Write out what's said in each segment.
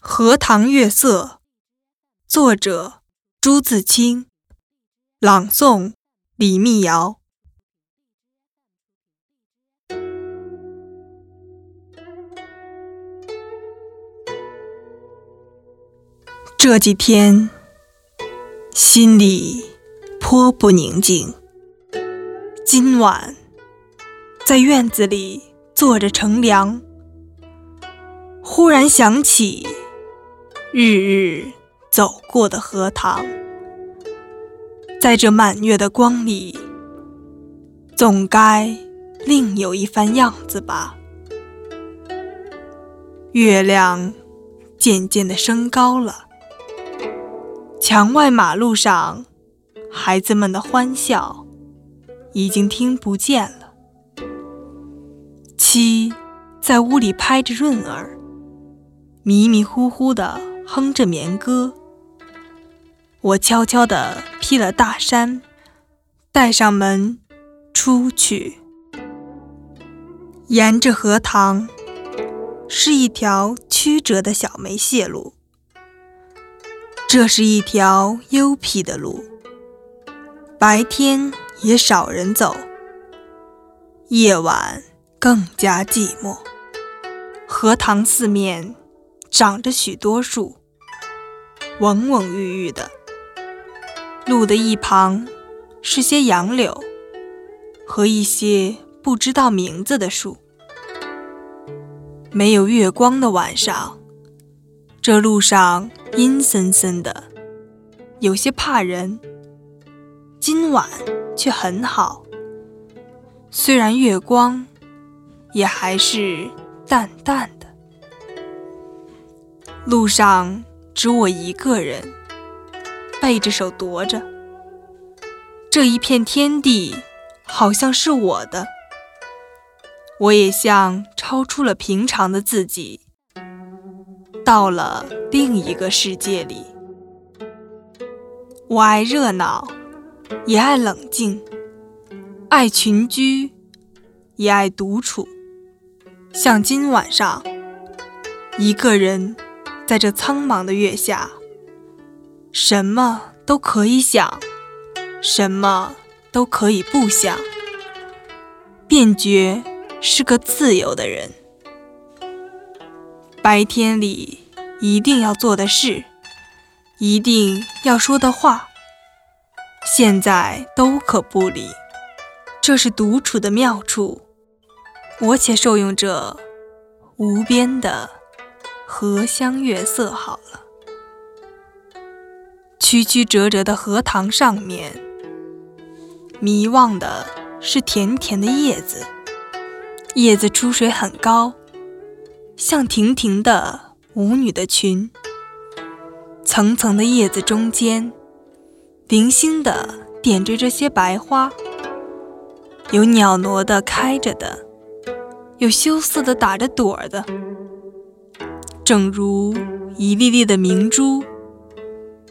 荷塘月色，作者朱自清，朗诵李密瑶。这几天心里颇不宁静。今晚在院子里坐着乘凉，忽然想起。日日走过的荷塘，在这满月的光里，总该另有一番样子吧。月亮渐渐的升高了，墙外马路上孩子们的欢笑已经听不见了。七在屋里拍着闰儿，迷迷糊糊的。哼着眠歌，我悄悄地披了大衫，带上门出去。沿着荷塘是一条曲折的小梅泄路，这是一条幽僻的路，白天也少人走，夜晚更加寂寞。荷塘四面长着许多树。蓊蓊郁郁的，路的一旁是些杨柳和一些不知道名字的树。没有月光的晚上，这路上阴森森的，有些怕人。今晚却很好，虽然月光，也还是淡淡的。路上。只我一个人，背着手踱着。这一片天地好像是我的，我也像超出了平常的自己，到了另一个世界里。我爱热闹，也爱冷静；爱群居，也爱独处。像今晚上，一个人。在这苍茫的月下，什么都可以想，什么都可以不想，便觉是个自由的人。白天里一定要做的事，一定要说的话，现在都可不理。这是独处的妙处，我且受用这无边的。荷香月色好了，曲曲折折的荷塘上面，迷望的是甜甜的叶子。叶子出水很高，像亭亭的舞女的裙。层层的叶子中间，零星的点缀着些白花，有袅娜的开着的，有羞涩的打着朵儿的。正如一粒粒的明珠，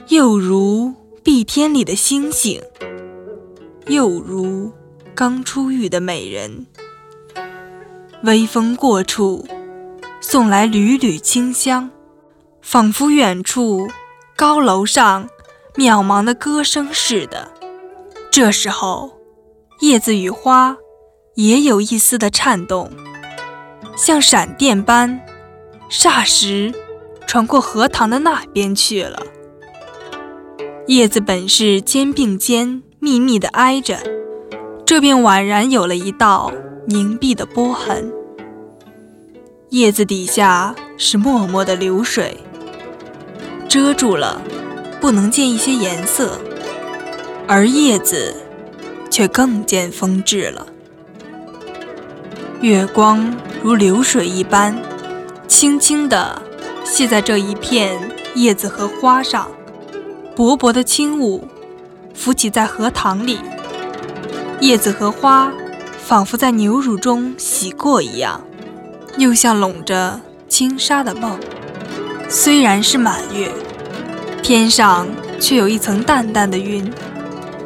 又如碧天里的星星，又如刚出浴的美人。微风过处，送来缕缕清香，仿佛远处高楼上渺茫的歌声似的。这时候，叶子与花也有一丝的颤动，像闪电般。霎时，传过荷塘的那边去了。叶子本是肩并肩密密的挨着，这便宛然有了一道凝碧的波痕。叶子底下是脉脉的流水，遮住了，不能见一些颜色，而叶子却更见风致了。月光如流水一般。轻轻地系在这一片叶子和花上，薄薄的轻雾浮起在荷塘里，叶子和花仿佛在牛乳中洗过一样，又像笼着轻纱的梦。虽然是满月，天上却有一层淡淡的云，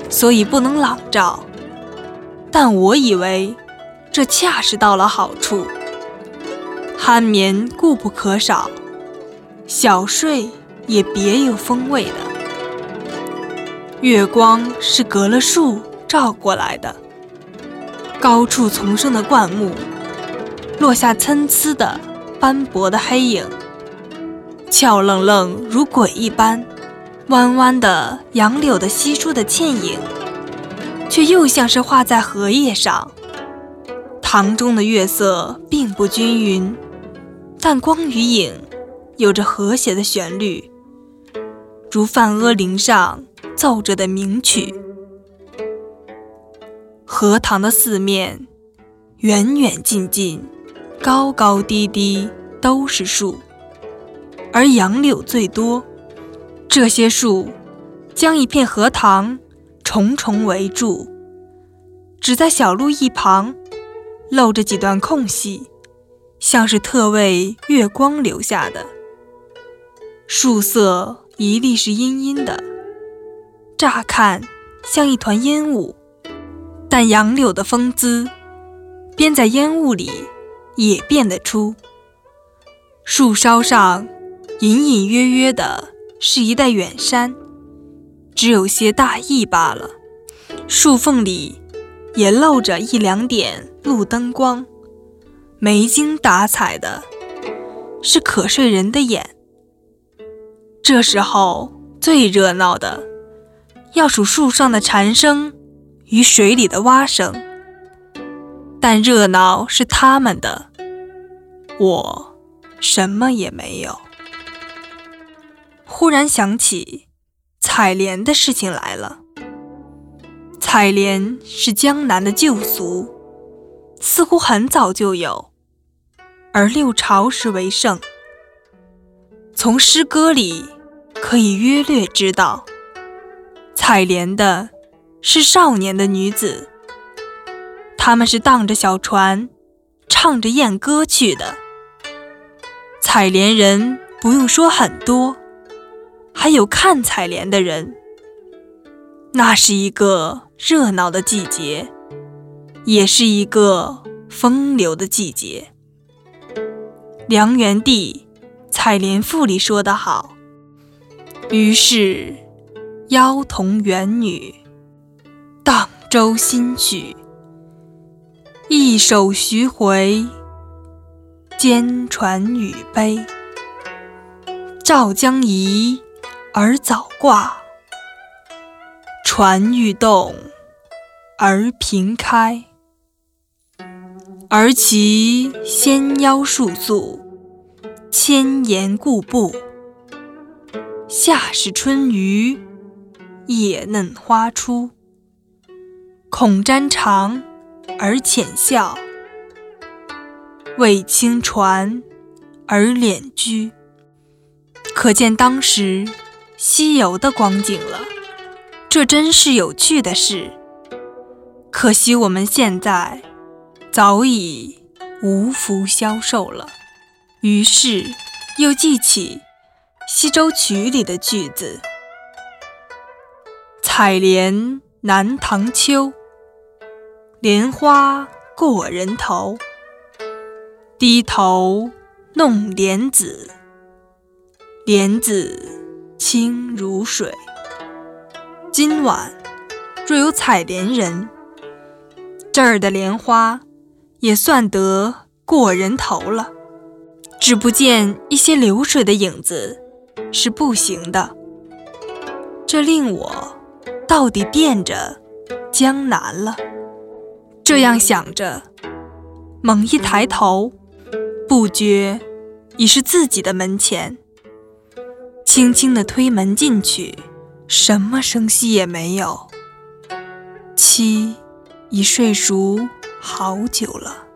所以不能朗照。但我以为这恰是到了好处。酣眠固不可少，小睡也别有风味的。月光是隔了树照过来的，高处丛生的灌木，落下参差的斑驳的黑影，俏愣愣如鬼一般。弯弯的杨柳的稀疏的倩影，却又像是画在荷叶上。塘中的月色并不均匀，但光与影有着和谐的旋律，如梵阿铃上奏着的名曲。荷塘的四面，远远近近，高高低低，都是树，而杨柳最多。这些树将一片荷塘重重围住，只在小路一旁露着几段空隙，像是特为月光留下的。树色一粒是阴阴的，乍看像一团烟雾，但杨柳的风姿，边在烟雾里也辨得出。树梢上隐隐约约的。是一带远山，只有些大意罢了。树缝里也露着一两点路灯光，没精打采的，是瞌睡人的眼。这时候最热闹的，要数树上的蝉声与水里的蛙声。但热闹是他们的，我什么也没有。忽然想起采莲的事情来了。采莲是江南的旧俗，似乎很早就有，而六朝时为盛。从诗歌里可以约略知道，采莲的是少年的女子，他们是荡着小船，唱着艳歌去的。采莲人不用说很多。还有看采莲的人，那是一个热闹的季节，也是一个风流的季节。梁元帝《采莲赋》里说得好：“于是妖童元女，荡舟新曲，一首徐回，兼传女悲。赵将移。”而早挂，船欲动，而平开。而其纤腰束素，千岩固步。夏是春余，叶嫩花初。恐沾长而浅笑，为轻船而敛居。可见当时。西游的光景了，这真是有趣的事。可惜我们现在早已无福消受了。于是又记起《西洲曲》里的句子：“采莲南塘秋，莲花过人头。低头弄莲子，莲子。”清如水。今晚若有采莲人，这儿的莲花也算得过人头了。只不见一些流水的影子是不行的，这令我到底惦着江南了。这样想着，猛一抬头，不觉已是自己的门前。轻轻地推门进去，什么声息也没有。妻已睡熟好久了。